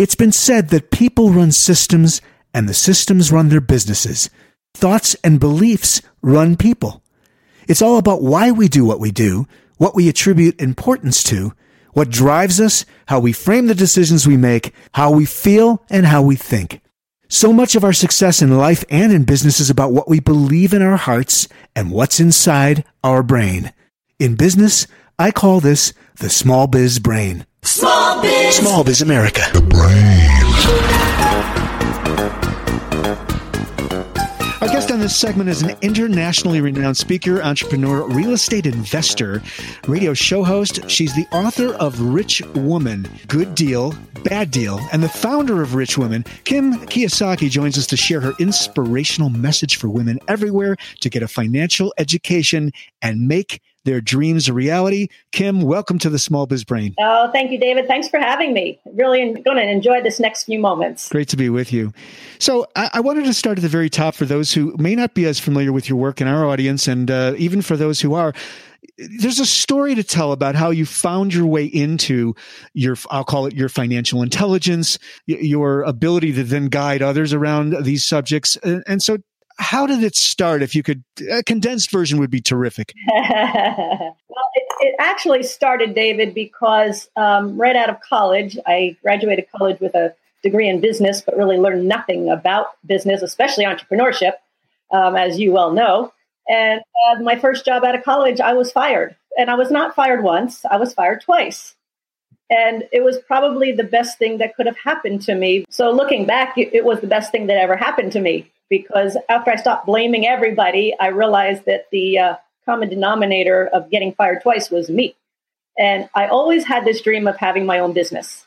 It's been said that people run systems and the systems run their businesses. Thoughts and beliefs run people. It's all about why we do what we do, what we attribute importance to, what drives us, how we frame the decisions we make, how we feel, and how we think. So much of our success in life and in business is about what we believe in our hearts and what's inside our brain. In business, I call this the small biz brain. Small Biz. Small Biz America. The brain. Our guest on this segment is an internationally renowned speaker, entrepreneur, real estate investor, radio show host. She's the author of Rich Woman, Good Deal, Bad Deal, and the founder of Rich Woman. Kim Kiyosaki joins us to share her inspirational message for women everywhere to get a financial education and make their dreams a reality. Kim, welcome to the Small Biz Brain. Oh, thank you, David. Thanks for having me. Really going to enjoy this next few moments. Great to be with you. So, I, I, wanted to start at the very top for those who may not be as familiar with your work in our audience, and uh, even for those who are. There's a story to tell about how you found your way into your, I'll call it your financial intelligence, your ability to then guide others around these subjects. And so how did it start? If you could, a condensed version would be terrific. well, it, it, actually started, David, because um, right out of college, I graduated college with a degree in business, but really learned nothing about business, especially entrepreneurship, um, as you well know. And uh, my first job out of college, I was fired. And I was not fired once, I was fired twice. And it was probably the best thing that could have happened to me. So looking back, it, it was the best thing that ever happened to me because after I stopped blaming everybody, I realized that the uh, common denominator of getting fired twice was me. And I always had this dream of having my own business.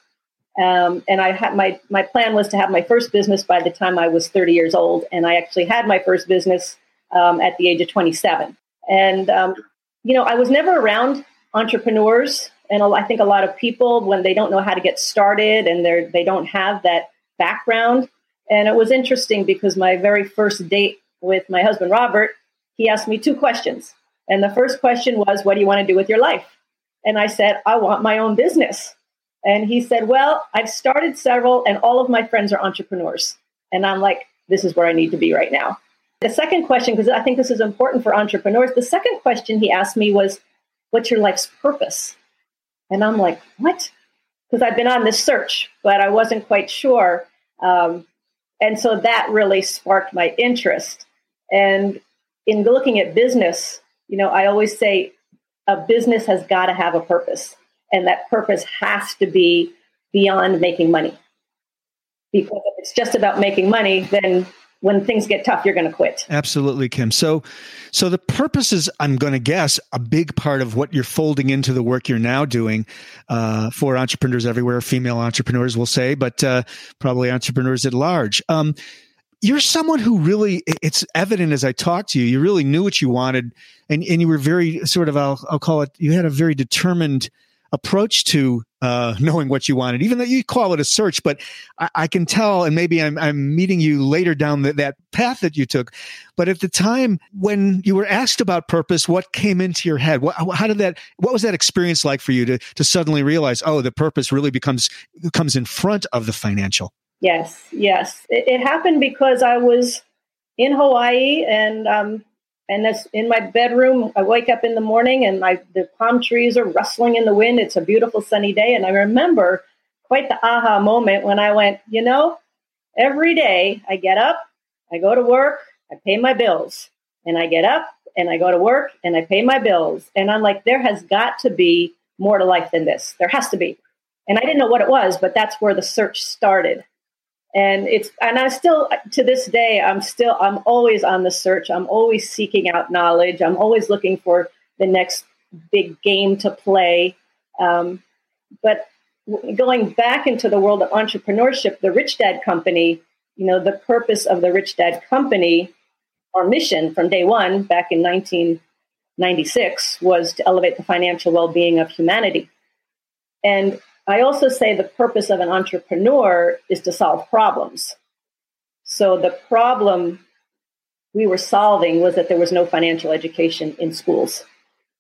Um, and I had my my plan was to have my first business by the time I was 30 years old, and I actually had my first business um, at the age of 27. And um, you know, I was never around entrepreneurs, and I think a lot of people when they don't know how to get started and they they don't have that background, and it was interesting because my very first date with my husband, Robert, he asked me two questions. And the first question was, What do you want to do with your life? And I said, I want my own business. And he said, Well, I've started several, and all of my friends are entrepreneurs. And I'm like, This is where I need to be right now. The second question, because I think this is important for entrepreneurs, the second question he asked me was, What's your life's purpose? And I'm like, What? Because I've been on this search, but I wasn't quite sure. Um, and so that really sparked my interest. And in looking at business, you know, I always say a business has got to have a purpose, and that purpose has to be beyond making money. Because if it's just about making money, then when things get tough, you're going to quit. Absolutely, Kim. So, so the purpose is, I'm going to guess, a big part of what you're folding into the work you're now doing uh, for entrepreneurs everywhere. Female entrepreneurs, will say, but uh, probably entrepreneurs at large. Um, you're someone who really, it's evident as I talk to you, you really knew what you wanted, and and you were very sort of, I'll, I'll call it, you had a very determined approach to uh, knowing what you wanted, even though you call it a search. But I, I can tell, and maybe I'm, I'm meeting you later down the, that path that you took. But at the time when you were asked about purpose, what came into your head? What, how did that? What was that experience like for you to to suddenly realize, oh, the purpose really becomes comes in front of the financial? Yes, yes. It, it happened because I was in Hawaii and um, And that's in my bedroom. I wake up in the morning and my the palm trees are rustling in the wind. It's a beautiful sunny day. And I remember quite the aha moment when I went, you know, every day I get up, I go to work, I pay my bills, and I get up and I go to work and I pay my bills. And I'm like, there has got to be more to life than this. There has to be. And I didn't know what it was, but that's where the search started. And it's and I still to this day I'm still I'm always on the search. I'm always seeking out knowledge. I'm always looking for the next big game to play. Um, but going back into the world of entrepreneurship, the Rich Dad Company, you know, the purpose of the Rich Dad Company, our mission from day one back in 1996 was to elevate the financial well being of humanity. And I also say the purpose of an entrepreneur is to solve problems. So the problem we were solving was that there was no financial education in schools.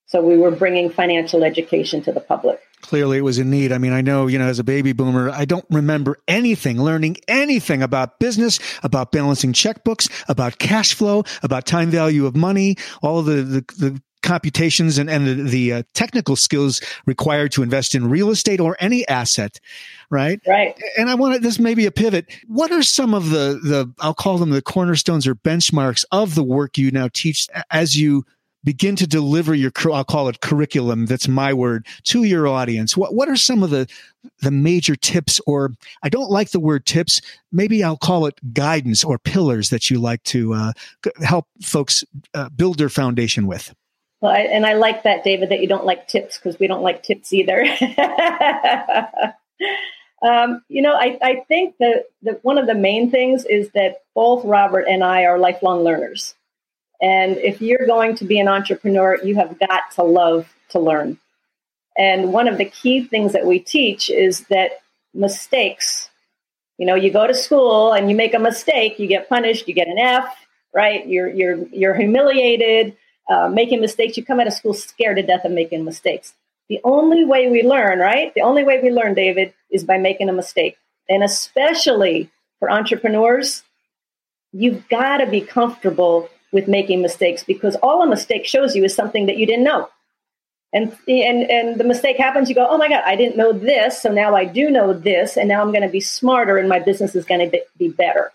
So we were bringing financial education to the public. Clearly, it was in need. I mean, I know, you know, as a baby boomer, I don't remember anything, learning anything about business, about balancing checkbooks, about cash flow, about time value of money, all of the, the, the computations and, and the, the uh, technical skills required to invest in real estate or any asset, right? Right. And I want to, this may be a pivot. What are some of the, the, I'll call them the cornerstones or benchmarks of the work you now teach as you begin to deliver your, I'll call it curriculum. That's my word to your audience. What, what are some of the, the major tips or I don't like the word tips. Maybe I'll call it guidance or pillars that you like to uh, help folks uh, build their foundation with. Well, I, and I like that, David, that you don't like tips because we don't like tips either. um, you know, I, I think that, that one of the main things is that both Robert and I are lifelong learners. And if you're going to be an entrepreneur, you have got to love to learn. And one of the key things that we teach is that mistakes, you know, you go to school and you make a mistake, you get punished, you get an F, right? You're you're you're humiliated uh, making mistakes. You come out of school scared to death of making mistakes. The only way we learn, right? The only way we learn, David, is by making a mistake. And especially for entrepreneurs, you've got to be comfortable with making mistakes because all a mistake shows you is something that you didn't know. And, and, and the mistake happens, you go, oh my God, I didn't know this. So now I do know this. And now I'm going to be smarter and my business is going to be better.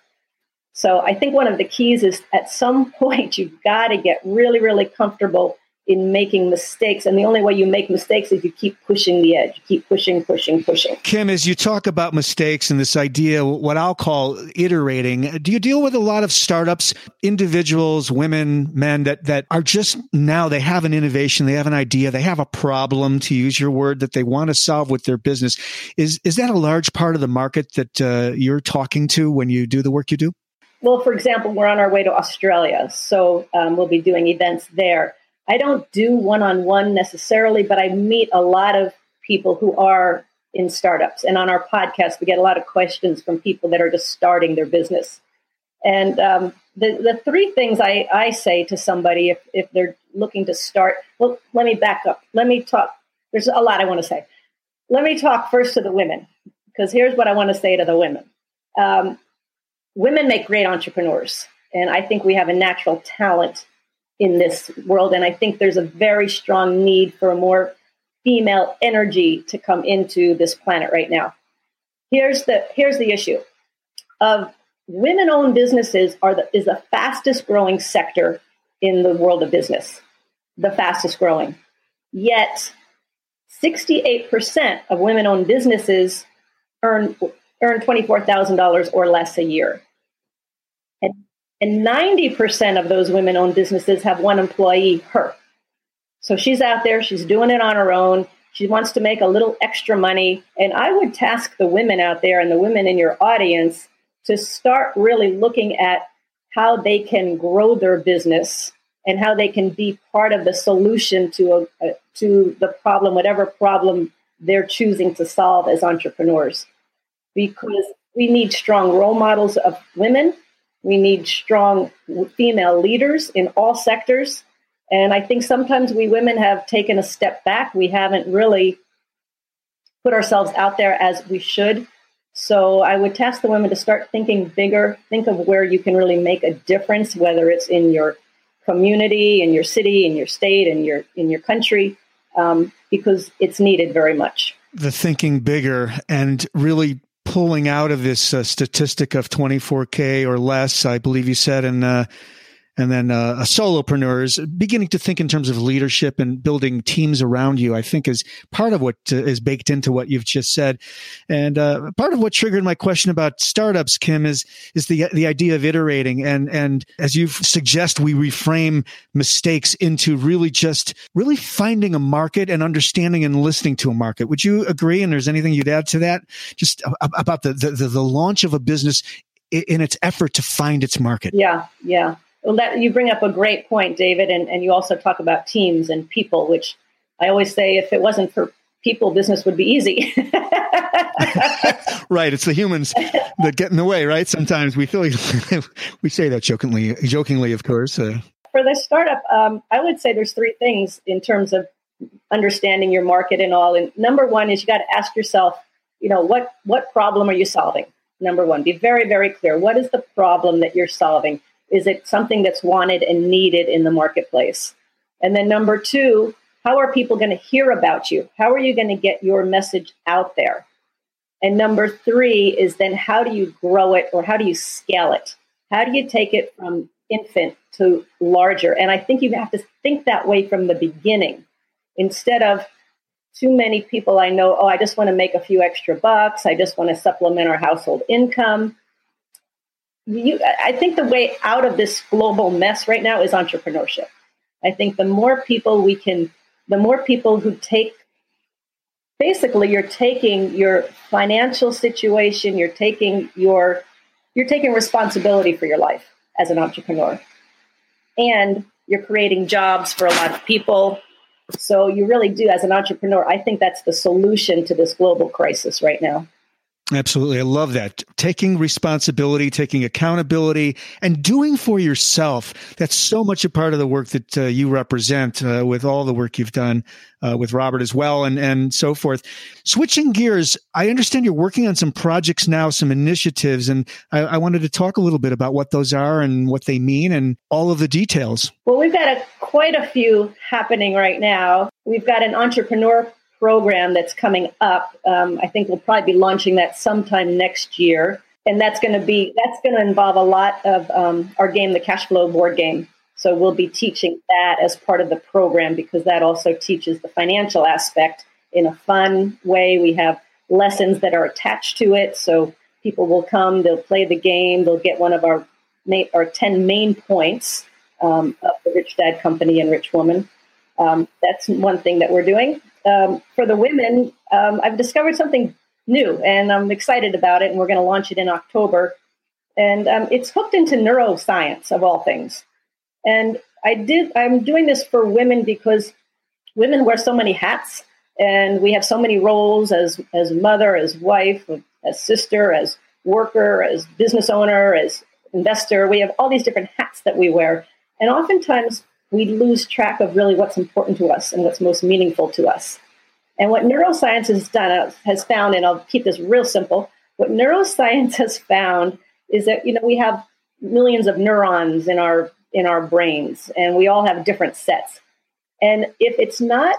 So I think one of the keys is at some point you've got to get really, really comfortable in making mistakes. And the only way you make mistakes is you keep pushing the edge, you keep pushing, pushing, pushing. Kim, as you talk about mistakes and this idea, what I'll call iterating, do you deal with a lot of startups, individuals, women, men that, that are just now, they have an innovation, they have an idea, they have a problem, to use your word, that they want to solve with their business. Is, is that a large part of the market that uh, you're talking to when you do the work you do? Well, for example, we're on our way to Australia, so um, we'll be doing events there. I don't do one on one necessarily, but I meet a lot of people who are in startups. And on our podcast, we get a lot of questions from people that are just starting their business. And um, the, the three things I, I say to somebody if, if they're looking to start, well, let me back up. Let me talk. There's a lot I want to say. Let me talk first to the women, because here's what I want to say to the women. Um, women make great entrepreneurs. And I think we have a natural talent in this world. And I think there's a very strong need for a more female energy to come into this planet right now. Here's the here's the issue of women-owned businesses are the, is the fastest growing sector in the world of business, the fastest growing. Yet, 68% of women-owned businesses earn earn $24,000 or less a year. And, and 90% of those women owned businesses have one employee, her. So she's out there, she's doing it on her own. She wants to make a little extra money. And I would task the women out there and the women in your audience to start really looking at how they can grow their business and how they can be part of the solution to a, to the problem, whatever problem they're choosing to solve as entrepreneurs. Because we need strong role models of women we need strong female leaders in all sectors. And I think sometimes we women have taken a step back. We haven't really put ourselves out there as we should. So I would task the women to start thinking bigger, think of where you can really make a difference, whether it's in your community, in your city, in your state, in your in your country, um, because it's needed very much. The thinking bigger and really pulling out of this uh, statistic of 24k or less, I believe you said, and uh, and then uh, solopreneurs beginning to think in terms of leadership and building teams around you i think is part of what uh, is baked into what you've just said. And uh, part of what triggered my question about startups kim is is the the idea of iterating. And and as you suggest we reframe mistakes into really just really finding a market and understanding and listening to a market. Would you agree? And there's anything you'd add to that? Just about the the, the launch of a business in its effort to find its market. Yeah yeah well, that, you bring up a great point, David, and, and you also talk about teams and people, which I always say if it wasn't for people, business would be easy. right. It's the humans that get in the way, right? Sometimes we feel like we say that jokingly, jokingly, of course. Uh, for the startup, um, I would say there's three things in terms of understanding your market and all. And number one is you got to ask yourself, you know, what what problem are you solving? Number one, be very very clear. What is the problem that you're solving? Is it something that's wanted and needed in the marketplace? And then number two, how are people going to hear about you? How are you going to get your message out there? And number three is then how do you grow it or how do you scale it? How do you take it from infant to larger? And I think you have to think that way from the beginning instead of too many people I know, oh, I just want to make a few extra bucks. I just want to supplement our household income you, I think the way out of this global mess right now is entrepreneurship. I think the more people we can, the more people who take, basically, you're taking your financial situation, you're taking your, you're taking responsibility for your life as an entrepreneur, and you're creating jobs for a lot of people. So you really do, as an entrepreneur, I think that's the solution to this global crisis right now. Absolutely. I love that. Taking responsibility, taking accountability, and doing for yourself. That's so much a part of the work that uh, you represent uh, with all the work you've done uh, with Robert as well, and, and so forth. Switching gears, I understand you're working on some projects now, some initiatives, and I, I wanted to talk a little bit about what those are and what they mean and all of the details. Well, we've got a, quite a few happening right now. We've got an entrepreneur program that's coming up. Um, I think we'll probably be launching that sometime next year, and that's going to be that's going to involve a lot of um, our game, the cash flow board game. So we'll be teaching that as part of the program because that also teaches the financial aspect in a fun way. We have lessons that are attached to it, so people will come, they'll play the game, they'll get one of our our ten main points um, of the Rich Dad Company and Rich Woman. Um, that's one thing that we're doing um, for the women, um, I've discovered something new and I'm excited about it. And we're going to launch it in October. And um, it's hooked into neuroscience of all things. And I did, I'm doing this for women because women wear so many hats and we have so many roles as, as mother, as wife, as sister, as worker, as business owner, as investor. We have all these different hats that we wear. And oftentimes we lose track of really what's important to us and what's most meaningful to us. And what neuroscience has done uh, has found, and I'll keep this real simple. What neuroscience has found is that you know we have millions of neurons in our in our brains, and we all have different sets. And if it's not,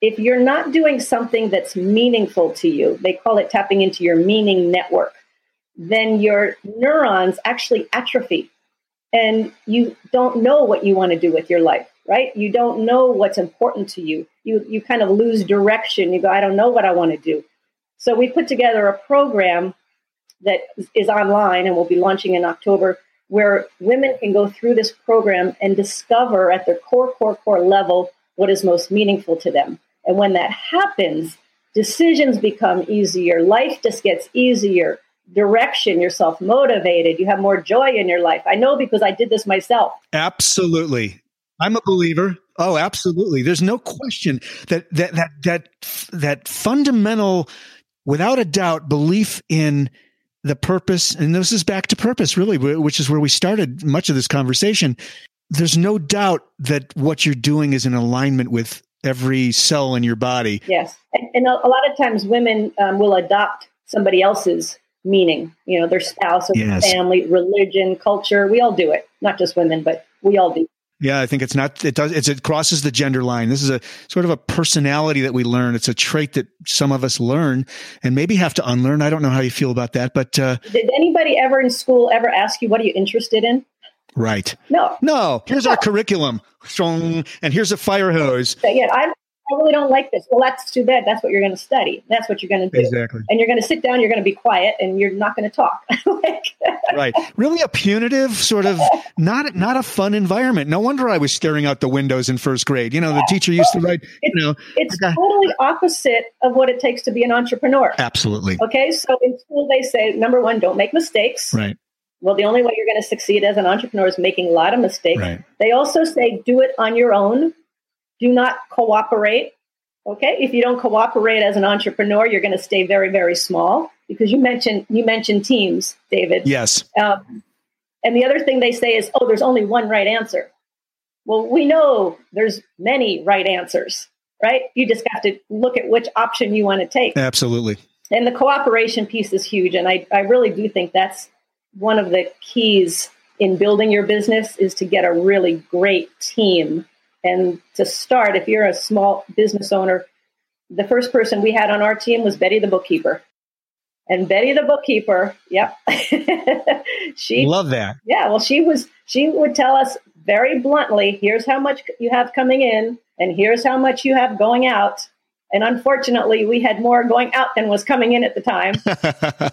if you're not doing something that's meaningful to you, they call it tapping into your meaning network. Then your neurons actually atrophy and you don't know what you want to do with your life right? You don't know what's important to you. You you kind of lose direction. You go i don't know what i want to do. So we put together a program that is online and we'll be launching in october where women can go through this program and discover at their core core core level what is most meaningful to them. And when that happens decisions become easier. Life just gets easier direction, you're self motivated, you have more joy in your life. I know because I did this myself. Absolutely. I'm a believer. Oh, absolutely. There's no question that that that that that fundamental without a doubt belief in the purpose and this is back to purpose really which is where we started much of this conversation there's no doubt that what you're doing is in alignment with every cell in your body yes and, and a, a, lot of times women um, will adopt somebody else's meaning, you know, their spouse, yes. family, religion, culture. We all do it, not just women, but we all do. Yeah, I think it's not. It does. It's, it crosses the gender line. This is a sort of a personality that we learn. It's a trait that some of us learn and maybe have to unlearn. I don't know how you feel about that, but uh, Did anybody ever in school ever ask you what are you interested in? right. No. No, here's our curriculum, Strong, and here's a fire hose. Yeah, I, I really don't like this. Well, that's too bad. That's what you're going to study. That's what you're going to do. Exactly. And you're going to sit down. You're going to be quiet, and you're not going to talk. like, Right. Really a punitive sort of not not a fun environment. No wonder I was staring out the windows in first grade. You know, the teacher used to write, you know, it's totally opposite of what it takes to be an entrepreneur. absolutely. Okay, so in school they say number one, don't make mistakes. Right. Well, the only way you're going to succeed as an entrepreneur is making a lot of mistakes. Right. They also say do it on your own. Do not cooperate. Okay, if you don't cooperate as an entrepreneur, you're going to stay very, very small because you mentioned you mentioned teams, David. Yes. Um, and the other thing they say is, oh, there's only one right answer. Well, we know there's many right answers, right? You just have to look at which option you want to take. Absolutely. And the cooperation piece is huge. And I, I really do think that's one of the keys in building your business is to get a really great team. And to start, if you're a small business owner, the first person we had on our team was Betty the bookkeeper. And Betty the bookkeeper, yep. she Love that. yeah, well, she was. She would tell us very bluntly, "Here's how much you have coming in, and here's how much you have going out." And unfortunately, we had more going out than was coming in at the time.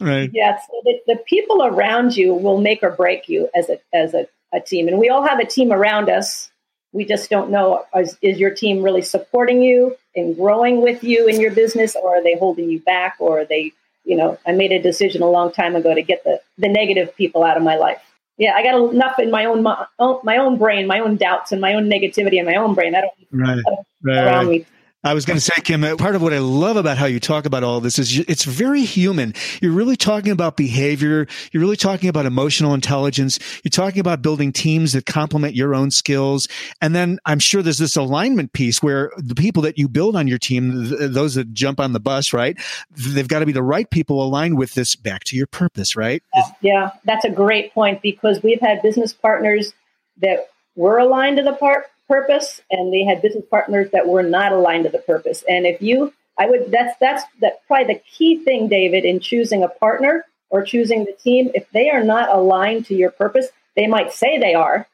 right. yeah, so the, the people around you will make or break you as a as a, a team, and we all have a team around us. We just don't know is, is your team really supporting you and growing with you in your business, or are they holding you back, or are they you know, I made a decision a long time ago to get the, the negative people out of my life. Yeah, I got enough in my own, my own my own brain, my own doubts, and my own negativity in my own brain. I don't Right. need Right. around me. I was going to say, Kim, part of what I love about how you talk about all this is it's very human. You're really talking about behavior. You're really talking about emotional intelligence. You're talking about building teams that complement your own skills. And then I'm sure there's this alignment piece where the people that you build on your team, th- those that jump on the bus, right? They've got to be the right people aligned with this back to your purpose, right? Yeah, that's a great point because we've had business partners that were aligned to the par- purpose, and they had business partners that were not aligned to the purpose. And if you, I would, that's that's that probably the key thing, David, in choosing a partner or choosing the team. If they are not aligned to your purpose, they might say they are,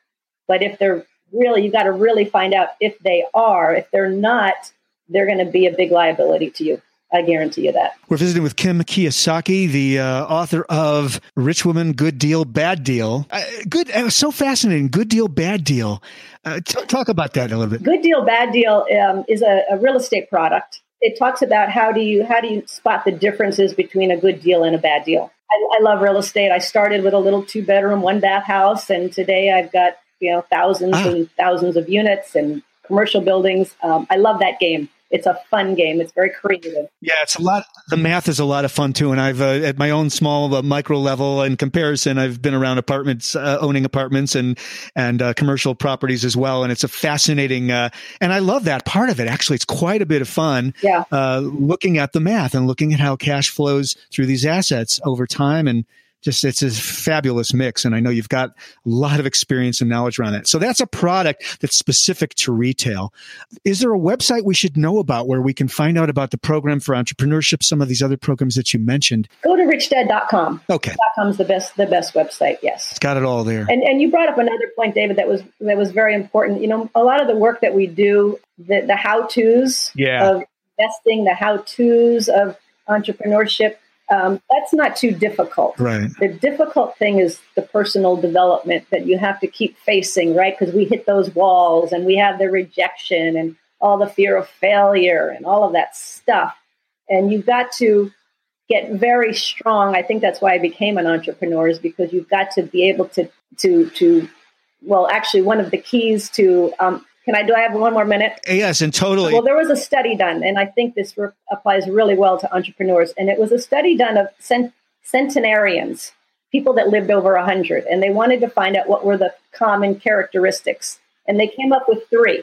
but if they're really, you got to really find out if they are. If they're not, they're going to be a big liability to you. I guarantee you that. We're visiting with Kim Kiyosaki, the uh, author of Rich Woman, Good Deal, Bad Deal. Uh, good, uh, so fascinating. Good deal, bad deal. Uh, t- talk about that a little bit. Good deal, bad deal um, is a, a real estate product. It talks about how do you how do you spot the differences between a good deal and a bad deal. I, I love real estate. I started with a little two bedroom, one bath house, and today I've got you know thousands Ah. and thousands of units and commercial buildings. Um, I love that game. It's a fun game. It's very creative. Yeah, it's a lot. The math is a lot of fun too. And I've, uh, at my own small uh, micro level in comparison, I've been around apartments, uh, owning apartments and, and, uh, commercial properties as well. And it's a fascinating, uh, and I love that part of it. Actually, it's quite a bit of fun. Yeah. uh, looking at the math and looking at how cash flows through these assets over time and just it's a fabulous mix and i know you've got a lot of experience and knowledge around that so that's a product that's specific to retail is there a website we should know about where we can find out about the program for entrepreneurship some of these other programs that you mentioned Go to richdad.com. okay .com's the best the best website. Yes. it's got it all there And and you brought up another point, David, that was that was very important. You know, a lot of the work that we do, the the how tos Yeah. of investing, the how tos of entrepreneurship, um, that's not too difficult. right The difficult thing is the personal development that you have to keep facing, right? Because we hit those walls and we have the rejection and all the fear of failure and all of that stuff. And you've got to get very strong. I think that's why I became an entrepreneur is because you've got to be able to to to. Well, actually, one of the keys to um, can I do I have one more minute? yes and totally Well, there was a study done, and I think this re- applies really well to entrepreneurs. And it was a study done of cent- centenarians, people that lived over 100, and they wanted to find out what were the common characteristics. And they came up with three.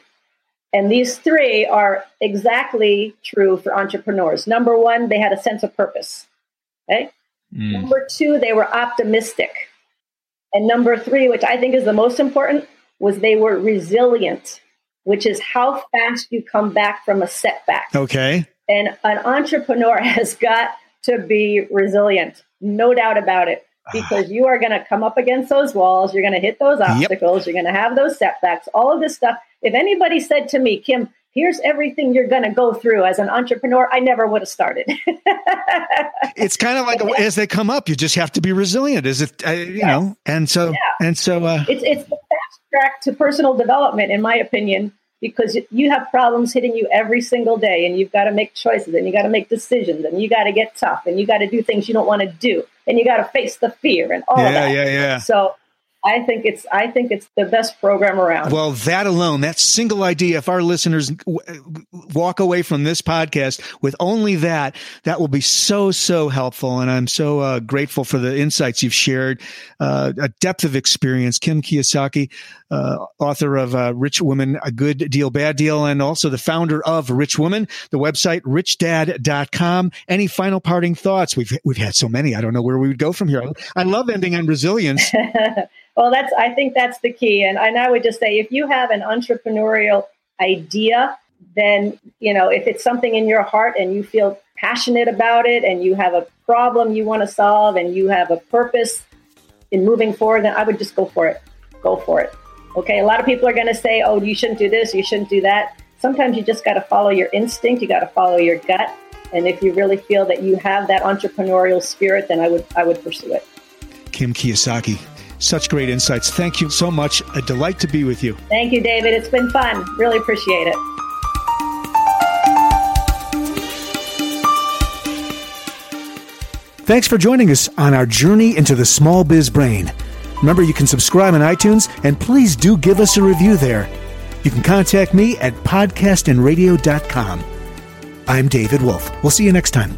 And these three are exactly true for entrepreneurs. Number one, they had a sense of purpose. Okay? Mm. Number two, they were optimistic. And number three, which I think is the most important, was they were resilient, which is how fast you come back from a setback. Okay. And an entrepreneur has got to be resilient, no doubt about it, because you are going to come up against those walls. You're going to hit those obstacles. Yep. You're going to have those setbacks, all of this stuff. If anybody said to me, Kim, here's everything you're going to go through as an entrepreneur, I never would have started. it's kind of like as they come up, you just have to be resilient. Is it, uh, you yes. know, and so, yeah. and so, uh, it's, it's the fast track to personal development, in my opinion, because you have problems hitting you every single day and you've got to make choices and you got to make decisions and you got to get tough and you got to do things you don't want to do and you got to face the fear and all yeah, of that. Yeah, yeah, So I think it's I think it's the best program around. Well, that alone, that single idea, if our listeners w- walk away from this podcast with only that, that will be so so helpful. And I'm so uh, grateful for the insights you've shared, uh, a depth of experience. Kim Kiyosaki, uh, author of uh, Rich Woman, A Good Deal, Bad Deal, and also the founder of Rich Woman, the website richdad.com. Any final parting thoughts? We've we've had so many. I don't know where we would go from here. I love ending on resilience. Well, that's I think that's the key. And, and I would just say if you have an entrepreneurial idea, then you know if it's something in your heart and you feel passionate about it and you have a problem you want to solve and you have a purpose in moving forward, then I would just go for it. Go for it. Okay. A lot of people are going to say, oh, you shouldn't do this, you shouldn't do that. Sometimes you just got to follow your instinct, you got to follow your gut. And if you really feel that you have that entrepreneurial spirit, then I would I would pursue it. Kim Kiyosaki, such great insights. Thank you so much. A delight to be with you. Thank you, David. It's been fun. Really appreciate it. Thanks for joining us on our journey into the small biz brain. Remember, you can subscribe on iTunes and please do give us a review there. You can contact me at podcastandradio.com. I'm David Wolf. We'll see you next time.